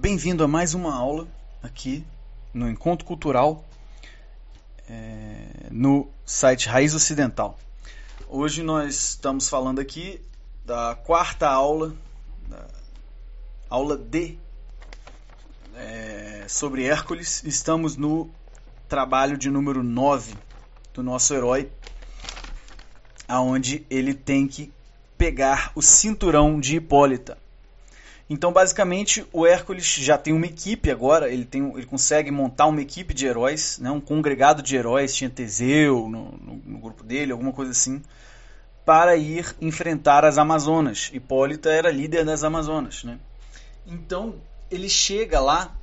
Bem-vindo a mais uma aula aqui no Encontro Cultural é, no site Raiz Ocidental. Hoje nós estamos falando aqui da quarta aula, aula D é, sobre Hércules. Estamos no trabalho de número 9 do nosso herói, aonde ele tem que pegar o cinturão de Hipólita. Então, basicamente, o Hércules já tem uma equipe agora, ele, tem, ele consegue montar uma equipe de heróis, né, um congregado de heróis, tinha Teseu no, no, no grupo dele, alguma coisa assim, para ir enfrentar as Amazonas. Hipólita era líder das Amazonas. Né? Então, ele chega lá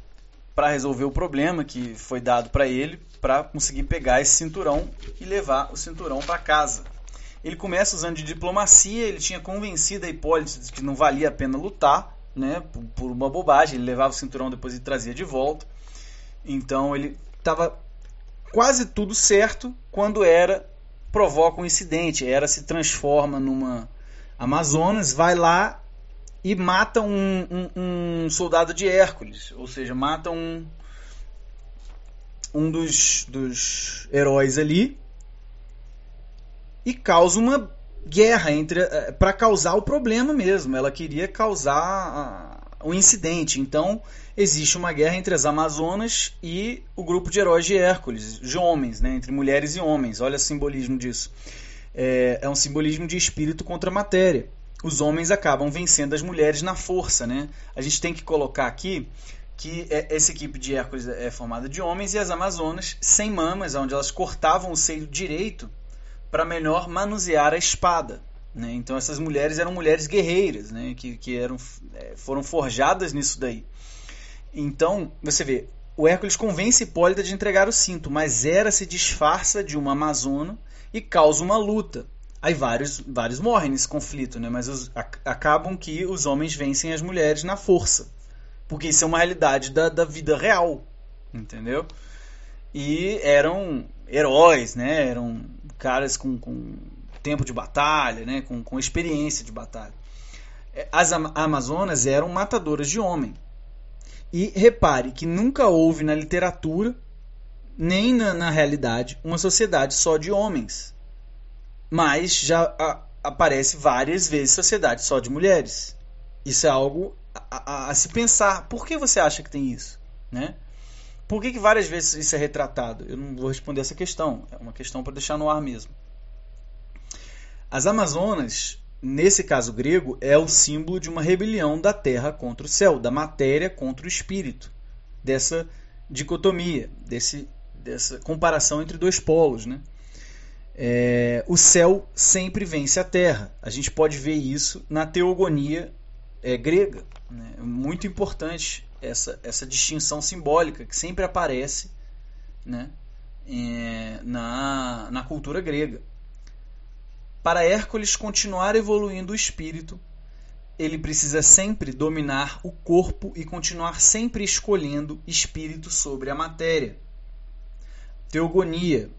para resolver o problema que foi dado para ele, para conseguir pegar esse cinturão e levar o cinturão para casa. Ele começa usando de diplomacia, ele tinha convencido a Hipólita de que não valia a pena lutar, né, por, uma bobagem. Ele levava o cinturão depois e trazia de volta. Então ele estava quase tudo certo quando era provoca um incidente. Era se transforma numa Amazonas, vai lá e mata um, um, um, soldado de Hércules, ou seja, mata um, um dos, dos heróis ali e causa uma guerra entre eh, para causar o problema mesmo. Ela queria causar o um incidente. Então existe uma guerra entre as Amazonas e o grupo de heróis de Hércules, de homens, né, entre mulheres e homens. Olha o simbolismo disso. É, é um simbolismo de espírito contra matéria. Os homens acabam vencendo as mulheres na força, né? A gente tem que colocar aqui que é, essa equipe de Hércules é formada de homens e as Amazonas sem mamas, onde elas cortavam o seio direito para melhor manusear a espada. Né? Então essas mulheres eram mulheres guerreiras, né? que, que eram, é, foram forjadas nisso daí. Então, você vê, o Hércules convence Hipólita de entregar o cinto, mas Hera se disfarça de uma amazona e causa uma luta. Aí vários, vários morrem nesse conflito, né? mas os, a, acabam que os homens vencem as mulheres na força. Porque isso é uma realidade da, da vida real, entendeu? E eram heróis, né? Eram caras com, com tempo de batalha, né, com, com experiência de batalha. É, as Amazonas eram matadoras de homem. E repare que nunca houve na literatura, nem na, na realidade, uma sociedade só de homens. Mas já a, aparece várias vezes sociedade só de mulheres. Isso é algo a, a, a, se pensar. Por que você acha que tem isso? Né? Por que, que várias vezes isso é retratado? Eu não vou responder essa questão. É uma questão para deixar no ar mesmo. As Amazonas, nesse caso grego, é o símbolo de uma rebelião da terra contra o céu, da matéria contra o espírito, dessa dicotomia, desse, dessa comparação entre dois polos. Né? É, o céu sempre vence a terra. A gente pode ver isso na teogonia é, grega. Né? Muito importante essa, essa distinção simbólica que sempre aparece né, é, na, na cultura grega. Para Hércules continuar evoluindo o espírito, ele precisa sempre dominar o corpo e continuar sempre escolhendo espírito sobre a matéria. Teogonia.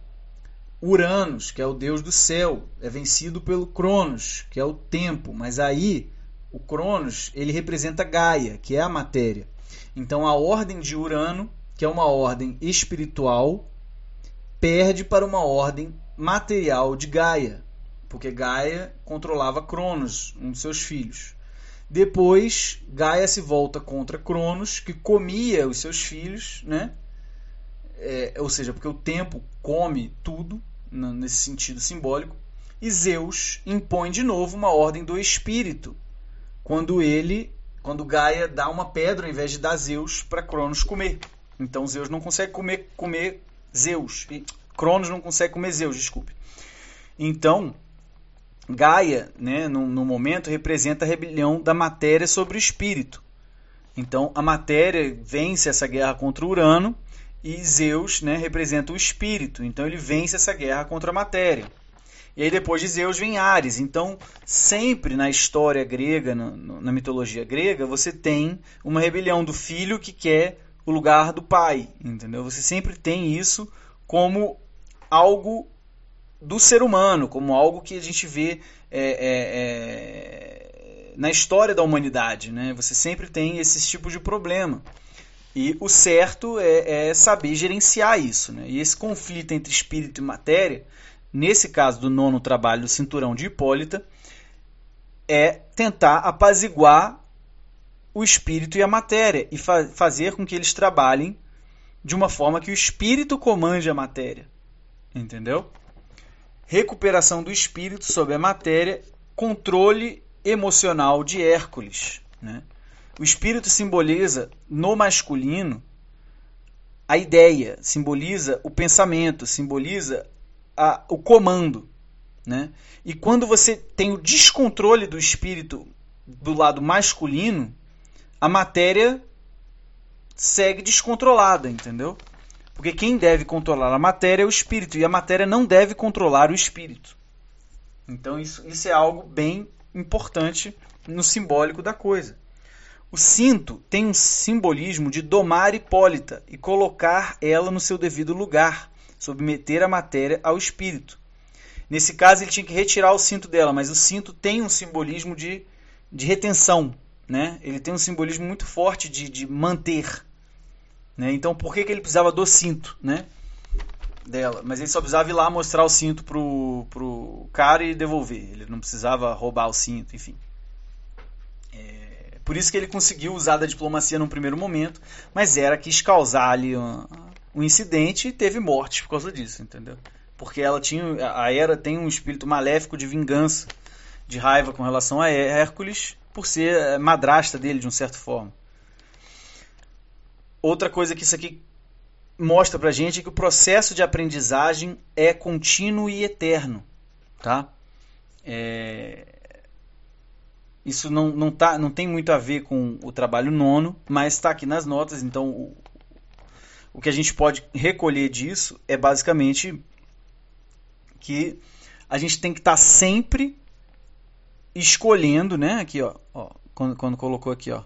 Uranus, que é o deus do céu, é vencido pelo Cronos, que é o tempo, mas aí o Cronos ele representa Gaia, que é a matéria. Então a ordem de Urano, que é uma ordem espiritual, perde para uma ordem material de Gaia, porque Gaia controlava Cronos, um de seus filhos. Depois, Gaia se volta contra Cronos, que comia os seus filhos, né? É, ou seja, porque o tempo come tudo, nesse sentido simbólico. E Zeus impõe de novo uma ordem do espírito, quando ele quando Gaia dá uma pedra ao invés de dar Zeus para Cronos comer. Então Zeus não consegue comer, comer Zeus. E Cronos não consegue comer Zeus, desculpe. Então, Gaia, né, no, no momento, representa a rebelião da matéria sobre o espírito. Então, a matéria vence essa guerra contra Urano e Zeus né, representa o espírito. Então, ele vence essa guerra contra a matéria. E aí depois de Zeus vem Ares. Então, sempre na história grega, na, na mitologia grega, você tem uma rebelião do filho que quer o lugar do pai, entendeu? Você sempre tem isso como algo do ser humano, como algo que a gente vê é, é, é, na história da humanidade. Né? Você sempre tem esse tipo de problema. E o certo é, é saber gerenciar isso. Né? E esse conflito entre espírito e matéria, nesse caso do nono trabalho do cinturão de Hipólita, é tentar apaziguar o espírito e a matéria e fa fazer com que eles trabalhem de uma forma que o espírito comande a matéria. Entendeu? Recuperação do espírito sobre a matéria, controle emocional de Hércules. Né? O espírito simboliza no masculino a ideia, simboliza o pensamento, simboliza a, o comando. Né? E quando você tem o descontrole do espírito do lado masculino, a matéria segue descontrolada, entendeu? Porque quem deve controlar a matéria é o espírito, e a matéria não deve controlar o espírito. Então isso, isso é algo bem importante no simbólico da coisa. O cinto tem um simbolismo de domar Hipólita e colocar ela no seu devido lugar, submeter a matéria ao espírito. Nesse caso, ele tinha que retirar o cinto dela, mas o cinto tem um simbolismo de, de retenção, né? Ele tem um simbolismo muito forte de, de manter. Né? Então por que, que ele precisava do cinto né? dela? Mas ele só precisava ir lá mostrar o cinto pro, pro cara e devolver. Ele não precisava roubar o cinto, enfim. É, por isso que ele conseguiu usar da diplomacia num primeiro momento, mas era quis causar ali um, um incidente e teve morte por causa disso, entendeu? Porque ela tinha a Hera tem um espírito maléfico de vingança, de raiva com relação a Hércules por ser eh, madrasta dele de uma certa forma. Outra coisa que isso aqui mostra pra gente é que o processo de aprendizagem é contínuo e eterno, tá? É... Isso não, não, tá, não tem muito a ver com o trabalho nono, mas está aqui nas notas, então o, o que a gente pode recolher disso é basicamente que a gente tem que estar tá sempre escolhendo, né? Aqui, ó, ó quando, quando colocou aqui, ó.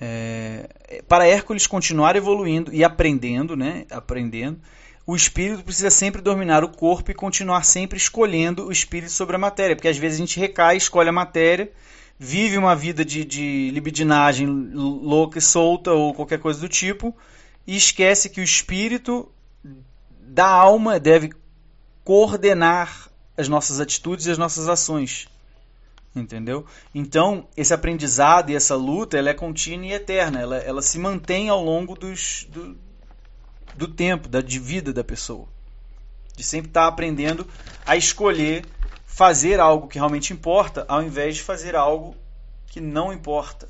É, para Hércules continuar evoluindo e aprendendo, né? Aprendendo, o espírito precisa sempre dominar o corpo e continuar sempre escolhendo o espírito sobre a matéria, porque às vezes a gente recai, escolhe a matéria, vive uma vida de, de libidinagem louca e solta ou qualquer coisa do tipo e esquece que o espírito da alma deve coordenar as nossas atitudes e as nossas ações entendeu? Então, esse aprendizado e essa luta, ela é contínua e eterna, ela, ela se mantém ao longo dos, do, do tempo, da de vida da pessoa. De sempre estar aprendendo a escolher fazer algo que realmente importa, ao invés de fazer algo que não importa.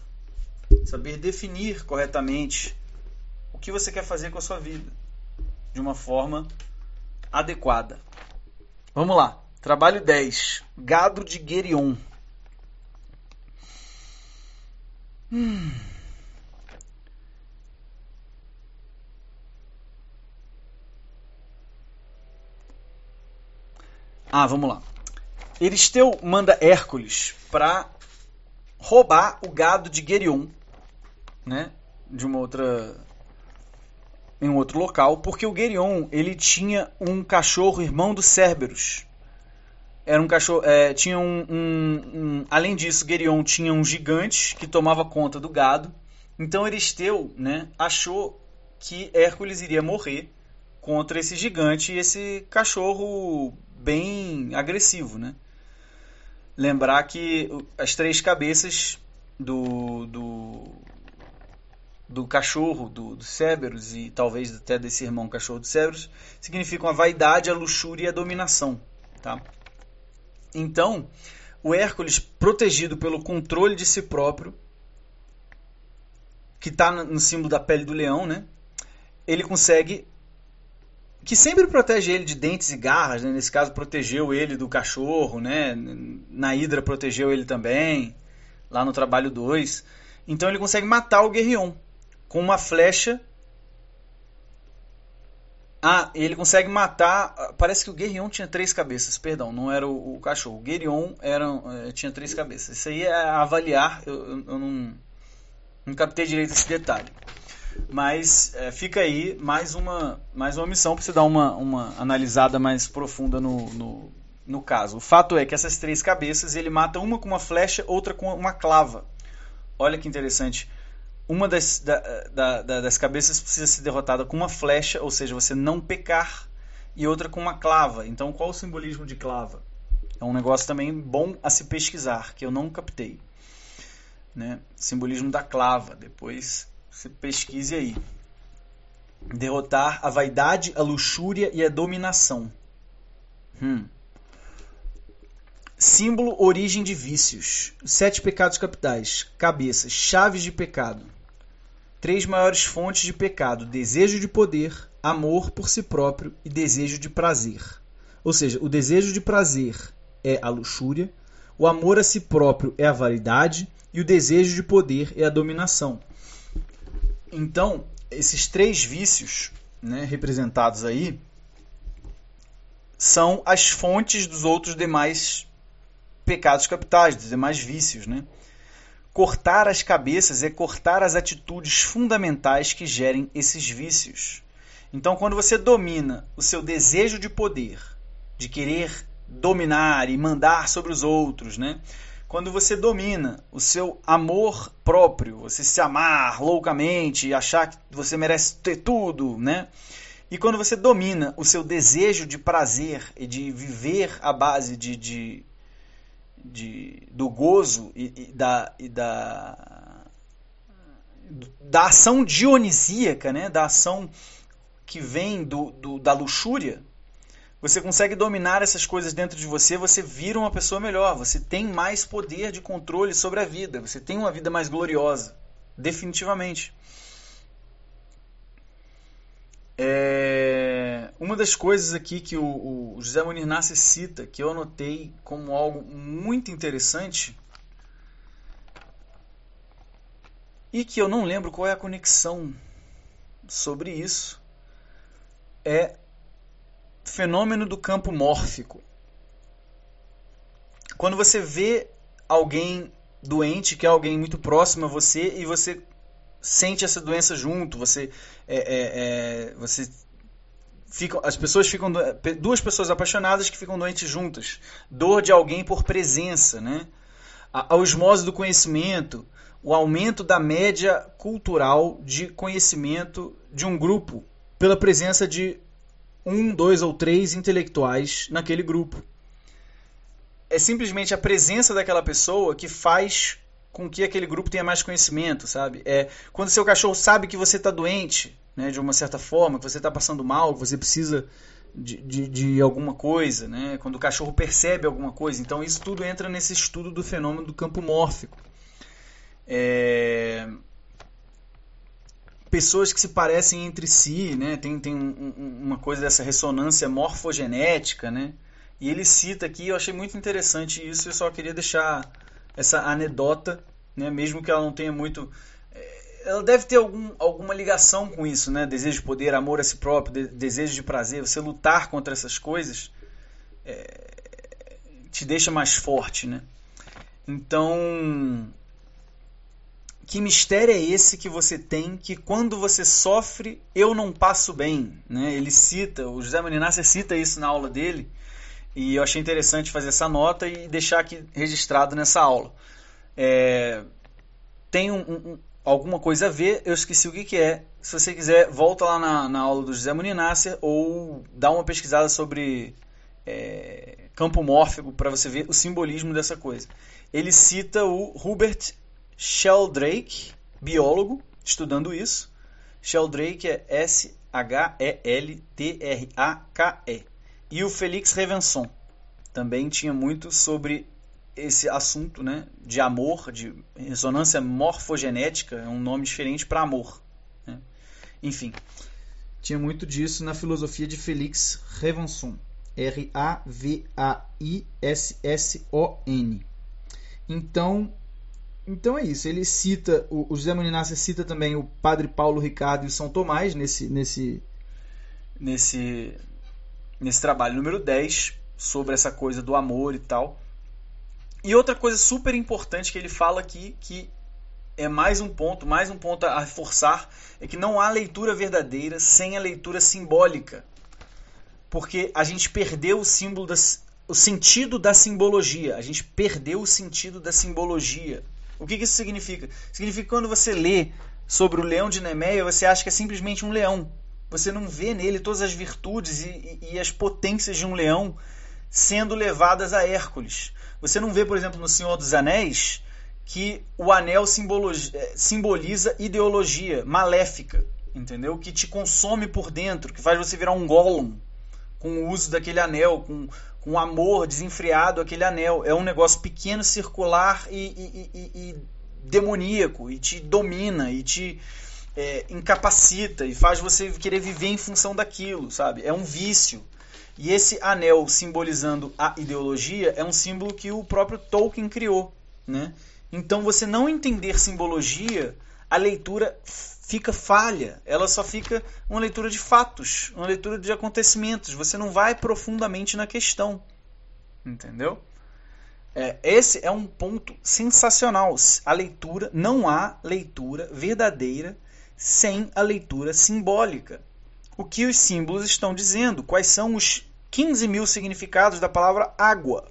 Saber definir corretamente que você quer fazer com a sua vida de uma forma adequada. Vamos lá. Trabalho 10. Gado de Guerion. Hum. Ah, vamos lá. Eristeu manda Hércules para roubar o gado de Gerion, né? De uma outra em um outro local, porque o Gerion ele tinha um cachorro irmão do Cerberus, era um cachorro. É, tinha um, um, um, Além disso, Gerion tinha um gigante que tomava conta do gado. Então Eristeu né, achou que Hércules iria morrer contra esse gigante e esse cachorro bem agressivo. Né? Lembrar que as três cabeças do, do, do cachorro do, do Cerberus e talvez até desse irmão cachorro do Cerberus significam a vaidade, a luxúria e a dominação. Tá? Então, o Hércules, protegido pelo controle de si próprio, que está no símbolo da pele do leão, né? Ele consegue que sempre protege ele de dentes e garras, né? nesse caso protegeu ele do cachorro, né? Na Hidra protegeu ele também, lá no trabalho 2. Então ele consegue matar o Guerrion com uma flecha ah, ele consegue matar. Parece que o Guerrion tinha três cabeças, perdão, não era o, o cachorro. O Guerrion era, eh, tinha três cabeças. Isso aí é avaliar, eu, eu, eu não, não captei direito esse detalhe. Mas é, fica aí mais uma, mais uma missão para você dar uma, uma analisada mais profunda no, no, no caso. O fato é que essas três cabeças ele mata uma com uma flecha, outra com uma clava. Olha que interessante. Uma das, da, da, da, das cabeças precisa ser derrotada com uma flecha, ou seja, você não pecar, e outra com uma clava. Então, qual o simbolismo de clava? É um negócio também bom a se pesquisar, que eu não captei. Né? Simbolismo da clava. Depois você pesquise aí. Derrotar a vaidade, a luxúria e a dominação. Hum. Símbolo, origem de vícios. Sete pecados capitais. Cabeças, chaves de pecado. Três maiores fontes de pecado: desejo de poder, amor por si próprio e desejo de prazer. Ou seja, o desejo de prazer é a luxúria, o amor a si próprio é a vaidade e o desejo de poder é a dominação. Então, esses três vícios né, representados aí são as fontes dos outros demais pecados capitais, dos demais vícios. Né? Cortar as cabeças é cortar as atitudes fundamentais que gerem esses vícios. Então, quando você domina o seu desejo de poder, de querer dominar e mandar sobre os outros, né? Quando você domina o seu amor próprio, você se amar loucamente e achar que você merece ter tudo, né? E quando você domina o seu desejo de prazer e de viver à base de, de, de do gozo e, e, da, e da, da ação dionisíaca, né? da ação que vem do, do, da luxúria, você consegue dominar essas coisas dentro de você, você vira uma pessoa melhor, você tem mais poder de controle sobre a vida, você tem uma vida mais gloriosa, definitivamente. É... Uma das coisas aqui que o, o José Munir Nassi cita, que eu anotei como algo muito interessante, e que eu não lembro qual é a conexão sobre isso, é fenômeno do campo mórfico. Quando você vê alguém doente, que é alguém muito próximo a você, e você sente essa doença junto, você, é, é, é, você fica, as pessoas ficam duas pessoas apaixonadas que ficam doentes juntas, dor de alguém por presença, né? A, a osmose do conhecimento, o aumento da média cultural de conhecimento de um grupo pela presença de um, dois ou três intelectuais naquele grupo. É simplesmente a presença daquela pessoa que faz com que aquele grupo tenha mais conhecimento, sabe? É quando seu cachorro sabe que você está doente, né, de uma certa forma, que você está passando mal, que você precisa de, de, de, alguma coisa, né? Quando o cachorro percebe alguma coisa. Então isso tudo entra nesse estudo do fenômeno do campo mórfico. É pessoas que se parecem entre si, né? Tem, tem um, uma coisa dessa ressonância morfogenética, né? E ele cita aqui, eu achei muito interessante isso, eu só queria deixar essa anedota, né? Mesmo que ela não tenha muito ela deve ter algum, alguma ligação com isso, né? Desejo de poder, amor a si próprio, de, desejo de prazer. Você lutar contra essas coisas é, te deixa mais forte, né? Então, que mistério é esse que você tem que quando você sofre eu não passo bem? Né? Ele cita, o José Maninassi cita isso na aula dele e eu achei interessante fazer essa nota e deixar aqui registrado nessa aula. É, tem um, um, alguma coisa a ver, eu esqueci o que, que é. Se você quiser, volta lá na, na aula do José Muninasser ou dá uma pesquisada sobre é, campo mórfico para você ver o simbolismo dessa coisa. Ele cita o Hubert Sheldrake, biólogo, estudando isso. Sheldrake é S-H-E-L-T-R-A-K-E. E o Felix Revenson também tinha muito sobre esse assunto né, de amor, de ressonância morfogenética, é um nome diferente para amor. Né? Enfim, tinha muito disso na filosofia de Felix Revenson. R-A-V-A-I-S-S-O-N. Então, então é isso. Ele cita, o, José Moninácia cita também o Padre Paulo Ricardo e São Tomás nesse, nesse, nesse, nesse trabalho número 10 sobre essa coisa do amor e tal. E outra coisa super importante que ele fala aqui, que é mais um ponto, mais um ponto a reforçar, é que não há leitura verdadeira sem a leitura simbólica. Porque a gente perdeu o símbolo das, o sentido da simbologia. A gente perdeu o sentido da simbologia. O que, que isso significa? Significa que quando você lê sobre o leão de Nemeia, você acha que é simplesmente um leão. Você não vê nele todas as virtudes e, e, e as potências de um leão sendo levadas a Hércules. Você não vê, por exemplo, no Senhor dos Anéis, que o anel eh, simboliza ideologia maléfica, entendeu? Que te consome por dentro, que faz você virar um Gollum com o uso daquele anel, com, com amor desenfreado aquele anel. É um negócio pequeno, circular e, e, e, e demoníaco, e te domina, e te é, incapacita, e faz você querer viver em função daquilo, sabe? É um vício. E esse anel simbolizando a ideologia é um símbolo que o próprio Tolkien criou, né? Então, você não entender simbologia, a leitura fica falha, ela só fica uma leitura de fatos, uma leitura de acontecimentos. Você não vai profundamente na questão, entendeu? É, esse é um ponto sensacional. A leitura, não há leitura verdadeira sem a leitura simbólica. O que os símbolos estão dizendo? Quais são os 15 mil significados da palavra água?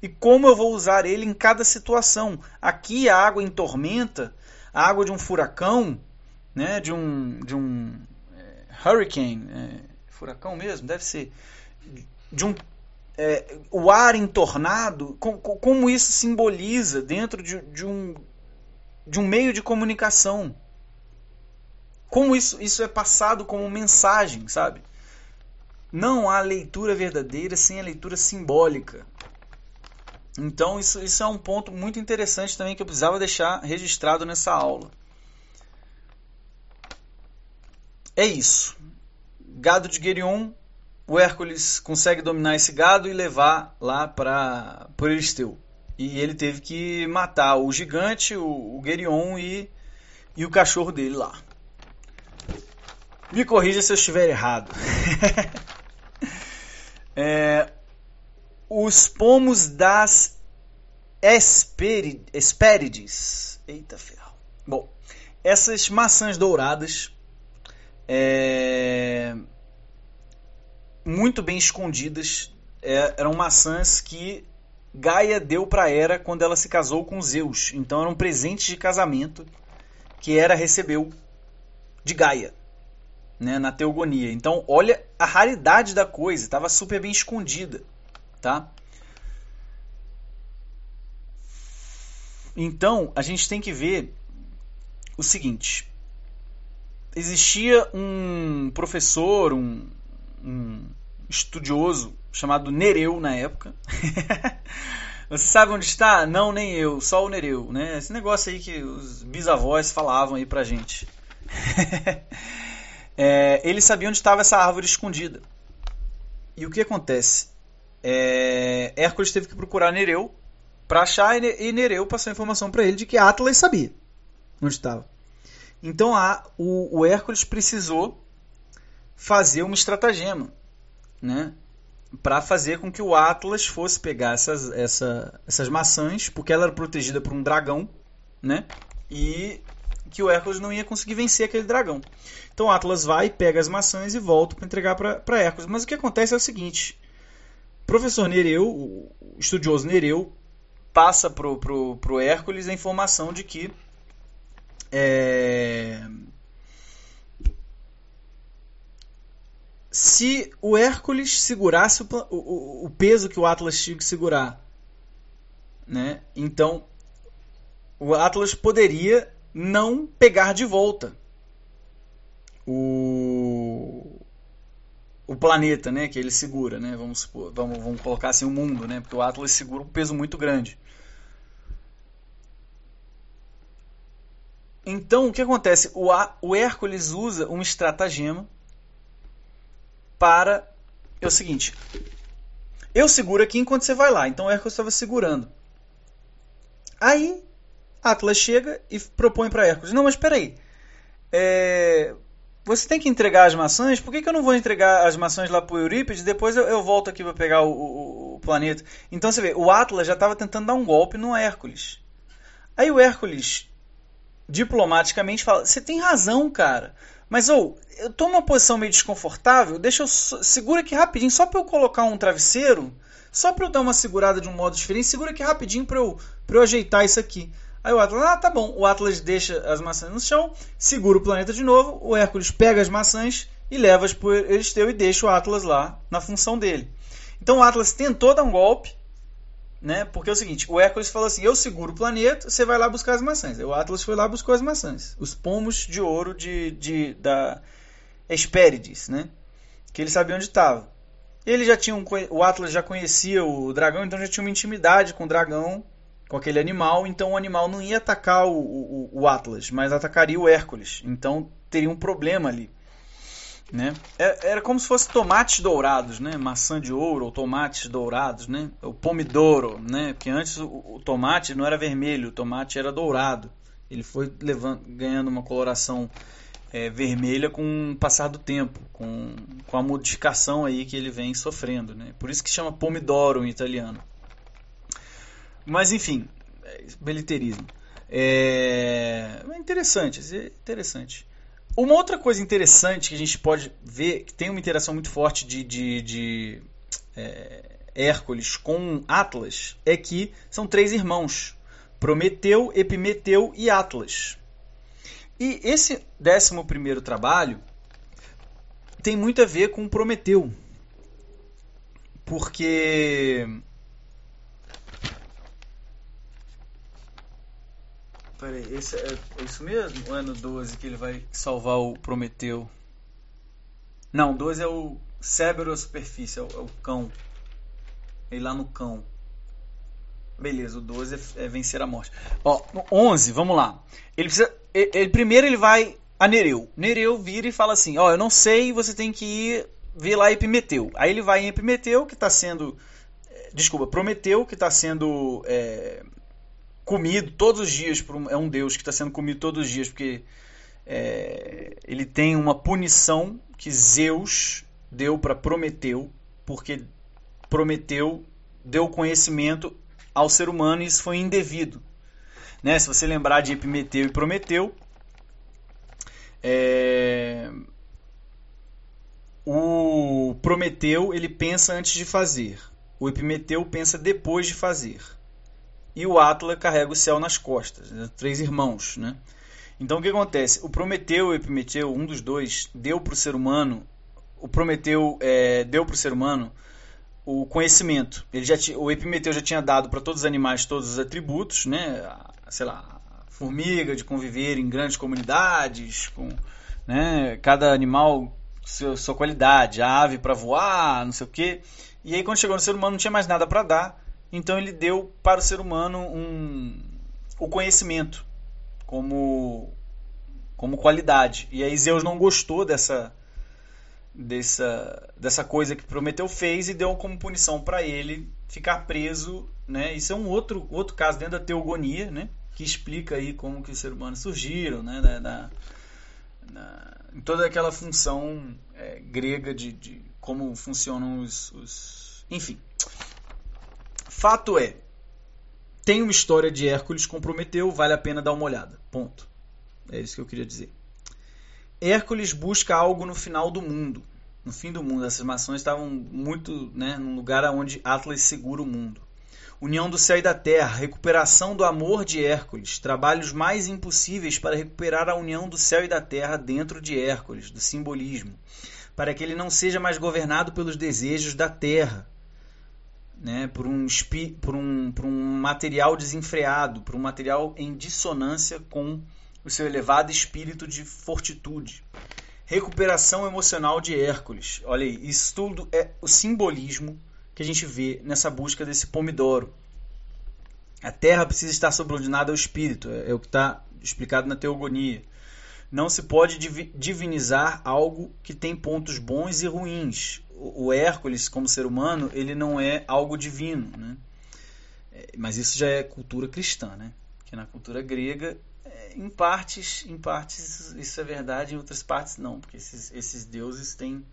E como eu vou usar ele em cada situação? Aqui a água em tormenta, a água de um furacão, né, de um, de um é, hurricane, é, furacão mesmo, deve ser, de um é, o ar entornado, com, com, como isso simboliza dentro de, de, um, de um meio de comunicação. Como isso, isso é passado como mensagem, sabe? Não há leitura verdadeira sem a leitura simbólica. Então, isso, isso é um ponto muito interessante também que eu precisava deixar registrado nessa aula. É isso. Gado de Gerion, o Hércules consegue dominar esse gado e levar lá para Euristeu. E ele teve que matar o gigante, o, o e, e o cachorro dele lá. Me corrija se eu estiver errado. é, os pomos das Hespérides. Eita ferro. Bom, essas maçãs douradas é, muito bem escondidas. É, eram maçãs que Gaia deu para Hera quando ela se casou com Zeus. Então eram presentes de casamento que Hera recebeu de Gaia, né, na teogonia. Então olha a raridade da coisa, estava super bem escondida, tá? Então a gente tem que ver o seguinte: existia um professor, um, um estudioso chamado Nereu na época. Você sabe onde está? Não, nem eu, só o Nereu, né? Esse negócio aí que os bisavós falavam aí pra gente. é, ele sabia onde estava essa árvore escondida. E o que acontece? É, Hércules teve que procurar Nereu para achar e Nereu passou a informação para ele de que Atlas sabia onde estava. Então a, o, o Hércules precisou fazer uma estratagema, né? Para fazer com que o Atlas fosse pegar essas, essa, essas maçãs, porque ela era protegida por um dragão, né? E que o Hércules não ia conseguir vencer aquele dragão. Então Atlas vai, pega as maçãs e volta para entregar para Hércules. Mas o que acontece é o seguinte: o professor Nereu, o estudioso Nereu, passa pro, pro, pro Hércules a informação de que é... Se o Hércules segurasse o, o, o, peso que o Atlas tinha que segurar, né? então o Atlas poderia não pegar de volta o, o planeta né, que ele segura. Né? Vamos, supor, vamos, vamos colocar assim o mundo, né? porque o Atlas segura um peso muito grande. Então, o que acontece? O, o Hércules usa uma estratagema para. É o seguinte: eu seguro aqui enquanto você vai lá. Então, o Hércules estava segurando. Aí, Atlas chega e propõe para Hércules: Não, mas espera aí. É, você tem que entregar as maçãs, por que, que eu não vou entregar as maçãs lá para o Eurípides? Depois eu, eu, volto aqui para pegar o, o, o, planeta. Então você vê, o Atlas já estava tentando dar um golpe no Hércules. Aí o Hércules diplomaticamente fala: Você tem razão, cara. Mas ou oh, eu tô numa posição meio desconfortável, deixa eu segura aqui rapidinho, só para eu colocar um travesseiro Só para eu dar uma segurada de um modo diferente, segura aqui rapidinho para eu, eu ajeitar isso aqui. Aí o Atlas, ah, tá bom. O Atlas deixa as maçãs no chão, segura o planeta de novo, o Hércules pega as maçãs e leva as para o Euristeu e deixa o Atlas lá na função dele. Então o Atlas tentou dar um golpe, né? Porque é o seguinte, o Hércules falou assim: "Eu seguro o planeta, você vai lá buscar as maçãs". Aí o Atlas foi lá e buscou as maçãs, os pomos de ouro de, de da Hespérides, né? Que ele sabia onde estava. Ele já tinha um, o Atlas já conhecia o dragão, então já tinha uma intimidade com o dragão, com aquele animal, então o animal não ia atacar o, o, o Atlas, mas atacaria o Hércules. Então teria um problema ali. Né? É, era como se fosse tomates dourados, né? Maçã de ouro ou tomates dourados, né? O pomidoro, né? Porque antes o, o tomate não era vermelho, o tomate era dourado. Ele foi levando, ganhando uma coloração é, vermelha com o passar do tempo, com, com a modificação aí que ele vem sofrendo, né? Por isso que chama pomidoro em italiano. Mas enfim, é, beliterismo. É, é interessante, é interessante. Uma outra coisa interessante que a gente pode ver, que tem uma interação muito forte de, de, de é, Hércules com Atlas, é que são três irmãos: Prometeu, Epimeteu e Atlas. E esse décimo primeiro trabalho tem muito a ver com Prometeu. Porque Peraí, esse é, é, isso mesmo? Ou é no 12 que ele vai salvar o Prometeu? Não, 12 é o Cerberus Superfície, é o, é o cão. Ele lá no cão. Beleza, o 12 é, é, vencer a morte. Ó, no 11, vamos lá. Ele precisa. Ele, ele, primeiro ele vai a Nereu. Nereu vira e fala assim: Ó, eu não sei, você tem que ir ver lá Epimeteu. Aí ele vai em Epimeteu, que está sendo. Eh, desculpa, Prometeu, que está sendo é, comido todos os dias por um, é um deus que está sendo comido todos os dias porque é, ele tem uma punição que Zeus deu para Prometeu porque Prometeu deu conhecimento ao ser humano e isso foi indevido né? se você lembrar de Epimeteu e Prometeu é, o Prometeu ele pensa antes de fazer o Epimeteu pensa depois de fazer e o Atlas carrega o céu nas costas, né? três irmãos, né? Então o que acontece? O Prometeu e o Epimeteu, um dos dois, deu para o ser humano, o Prometeu é, deu para o ser humano o conhecimento. Ele já o Epimeteu já tinha dado para todos os animais todos os atributos, né? Sei lá, formiga de conviver em grandes comunidades, com né? cada animal sua, sua qualidade, a ave para voar, não sei o quê. E aí quando chegou no ser humano não tinha mais nada para dar então ele deu para o ser humano um, o conhecimento como, como qualidade. E aí Zeus não gostou dessa, dessa, dessa coisa que Prometeu fez e deu como punição para ele ficar preso. Né? Isso é um outro, outro caso dentro da teogonia, né? que explica aí como que os seres humanos surgiram, né? na em toda aquela função é, grega de, de como funcionam os, os... Enfim, Fato é, tem uma história de Hércules com Prometeu, vale a pena dar uma olhada. Ponto. É isso que eu queria dizer. Hércules busca algo no final do mundo. No fim do mundo, essas mações estavam muito né, num lugar onde Atlas segura o mundo. União do céu e da terra, recuperação do amor de Hércules, trabalhos mais impossíveis para recuperar a união do céu e da terra dentro de Hércules, do simbolismo, para que ele não seja mais governado pelos desejos da terra, né, por, um, por, um, por um material desenfreado, por um material em dissonância com o seu elevado espírito de fortitude. Recuperação emocional de Hércules. Olha aí, isso tudo é o simbolismo que a gente vê nessa busca desse pomidoro. A terra precisa estar subordinada ao espírito, é, é o que está explicado na teogonia. Não se pode divinizar algo que tem pontos bons e ruins o Hércules, como ser humano, ele não é algo divino, né? É, mas isso já é cultura cristã, né? Que na cultura grega, é, em partes, em partes isso é verdade, em outras partes não, porque esses, esses deuses têm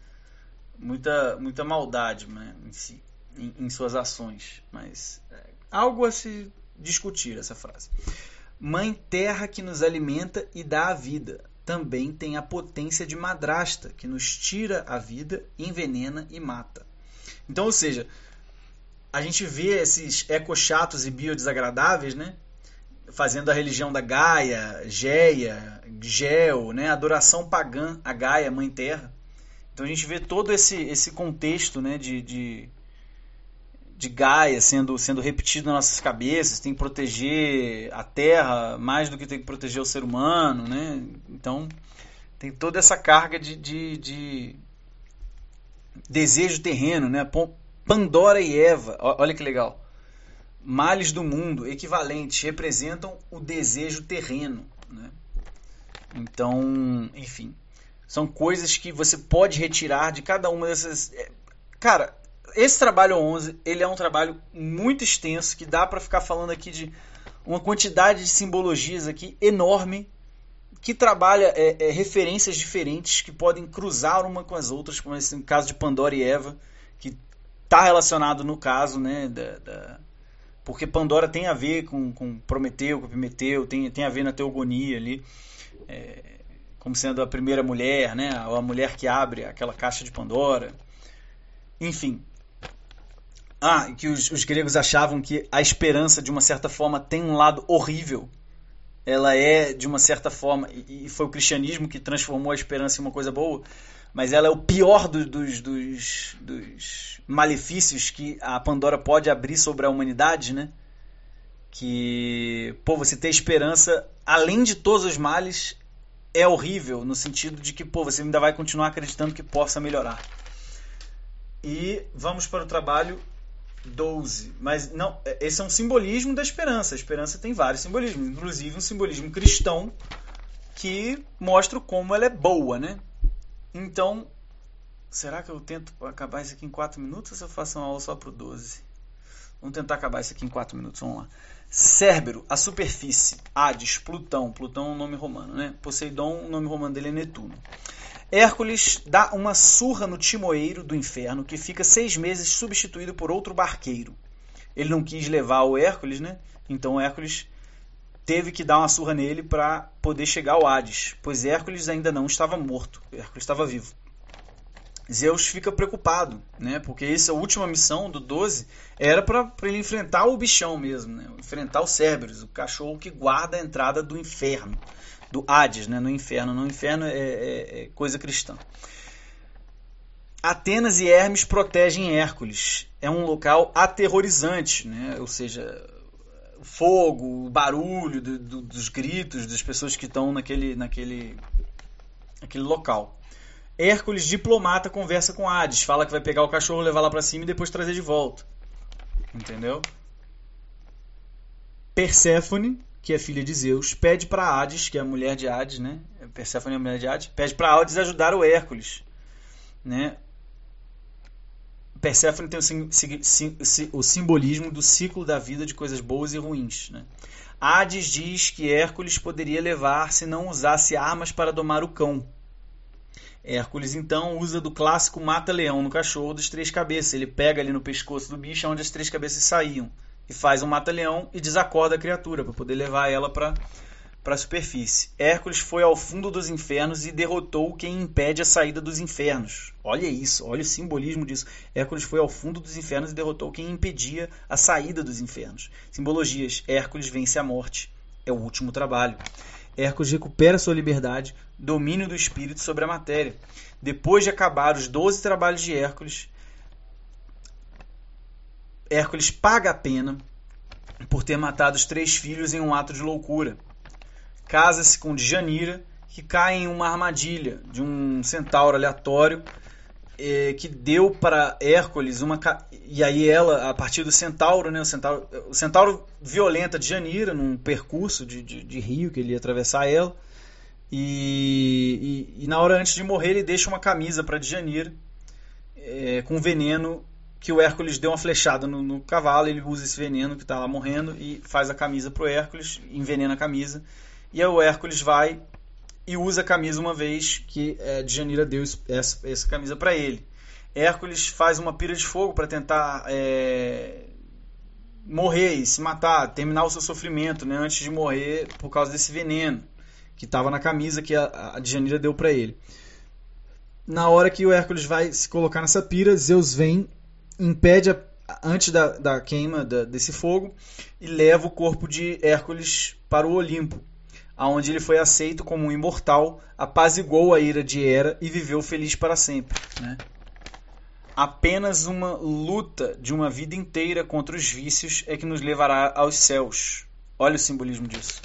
muita, muita maldade né, em, si, em, em suas ações. Mas é, algo a se discutir essa frase. Mãe terra que nos alimenta e dá a vida também tem a potência de madrasta, que nos tira a vida, envenena e mata. Então, ou seja, a gente vê esses ecochatos e biodesagradáveis, né? Fazendo a religião da Gaia, Geia, Gel, né? Adoração pagã a Gaia, Mãe Terra. Então a gente vê todo esse, esse contexto né? de, de, de Gaia sendo, sendo repetido nas nossas cabeças, tem que proteger a Terra mais do que tem que proteger o ser humano, né? Então tem toda essa carga de, de, de desejo terreno, né? Pandora e Eva, olha que legal. Males do mundo equivalentes representam o desejo terreno. Né? Então, enfim, são coisas que você pode retirar de cada uma dessas. É, cara, esse trabalho 11 ele é um trabalho muito extenso que dá para ficar falando aqui de uma quantidade de simbologias aqui enorme que trabalha é, é, referências diferentes que podem cruzar uma com as outras, como esse caso de Pandora e Eva, que está relacionado no caso, né, da, da, porque Pandora tem a ver com, com Prometeu, com Epimeteu, tem, tem a ver na teogonia ali, é, como sendo a primeira mulher, né, a mulher que abre aquela caixa de Pandora, enfim. Ah, que os, os gregos achavam que a esperança, de uma certa forma, tem um lado horrível, ela é de uma certa forma e foi o cristianismo que transformou a esperança em uma coisa boa mas ela é o pior do, dos, dos, dos, malefícios que a Pandora pode abrir sobre a humanidade, né? Que, pô, você ter esperança, além de todos os males, é horrível, no sentido de que, pô, você ainda vai continuar acreditando que possa melhorar. E vamos para o trabalho 12. Mas não, esse é um simbolismo da esperança. A esperança tem vários simbolismos, inclusive um simbolismo cristão que mostra como ela é boa, né? Então, será que eu tento acabar isso aqui em 4 minutos ou eu faço uma aula só para o 12? Vamos tentar acabar isso aqui em 4 minutos, vamos lá. Cérbero, a superfície. Hades, Plutão. Plutão é um nome romano, né? Poseidon, o nome romano dele é Netuno. Hércules dá uma surra no timoeiro do inferno, que fica seis meses substituído por outro barqueiro. Ele não quis levar o Hércules, né? Então Hércules teve que dar uma surra nele para poder chegar ao Hades, pois Hércules ainda não estava morto, Hércules estava vivo. Zeus fica preocupado, né? Porque essa última missão do 12 era para ele enfrentar o bichão mesmo, né? enfrentar o Cerberus, o cachorro que guarda a entrada do inferno, do Hades, né? No inferno, no inferno é, é, é coisa cristã. Atenas e Hermes protegem Hércules. É um local aterrorizante, né? Ou seja, fogo, o barulho do, do, dos gritos das pessoas que estão naquele, naquele, naquele local. Hércules, diplomata, conversa com Hades, fala que vai pegar o cachorro, levar lá para cima e depois trazer de volta. Entendeu? Perséfone, que é filha de Zeus, pede para Hades, que é a mulher de Hades, né? Perséfone é a mulher de Hades, pede para Hades ajudar o Hércules, né? Perséfone tem o, simbolismo do ciclo da vida de coisas boas e ruins. Né? Hades diz que Hércules poderia levar se não usasse armas para domar o cão. Hércules então usa do clássico mata-leão no cachorro dos três cabeças. Ele pega ali no pescoço do bicho onde as três cabeças saíam e faz um mata-leão e desacorda a criatura para poder levar ela para para a superfície. Hércules foi ao fundo dos infernos e derrotou quem impede a saída dos infernos. Olha isso, olha o simbolismo disso. Hércules foi ao fundo dos infernos e derrotou quem impedia a saída dos infernos. Simbologias: Hércules vence a morte. É o último trabalho. Hércules recupera sua liberdade, domínio do espírito sobre a matéria. Depois de acabar os 12 trabalhos de Hércules, Hércules paga a pena por ter matado os três filhos em um ato de loucura. Casa-se com Djanira, que cai em uma armadilha de um centauro aleatório eh, que deu para Hércules uma e aí ela a partir do centauro né o centauro, o centauro violenta Djanira num percurso de, de, de, rio que ele ia atravessar ela e, e, e, na hora antes de morrer ele deixa uma camisa para Djanira eh, com veneno que o Hércules deu uma flechada no, no cavalo ele usa esse veneno que está lá morrendo e faz a camisa para o Hércules envenena a camisa e aí o Hércules vai e usa a camisa uma vez que é, Djanira deu essa, essa camisa para ele. Hércules faz uma pira de fogo para tentar é, morrer e se matar, terminar o seu sofrimento né, antes de morrer por causa desse veneno que estava na camisa que a, a Djanira deu para ele. Na hora que o Hércules vai se colocar nessa pira, Zeus vem, impede a, antes da, da queima da, desse fogo e leva o corpo de Hércules para o Olimpo, aonde ele foi aceito como um imortal, apaziguou a ira de Hera e viveu feliz para sempre. Né? Apenas uma luta de uma vida inteira contra os vícios é que nos levará aos céus. Olha o simbolismo disso.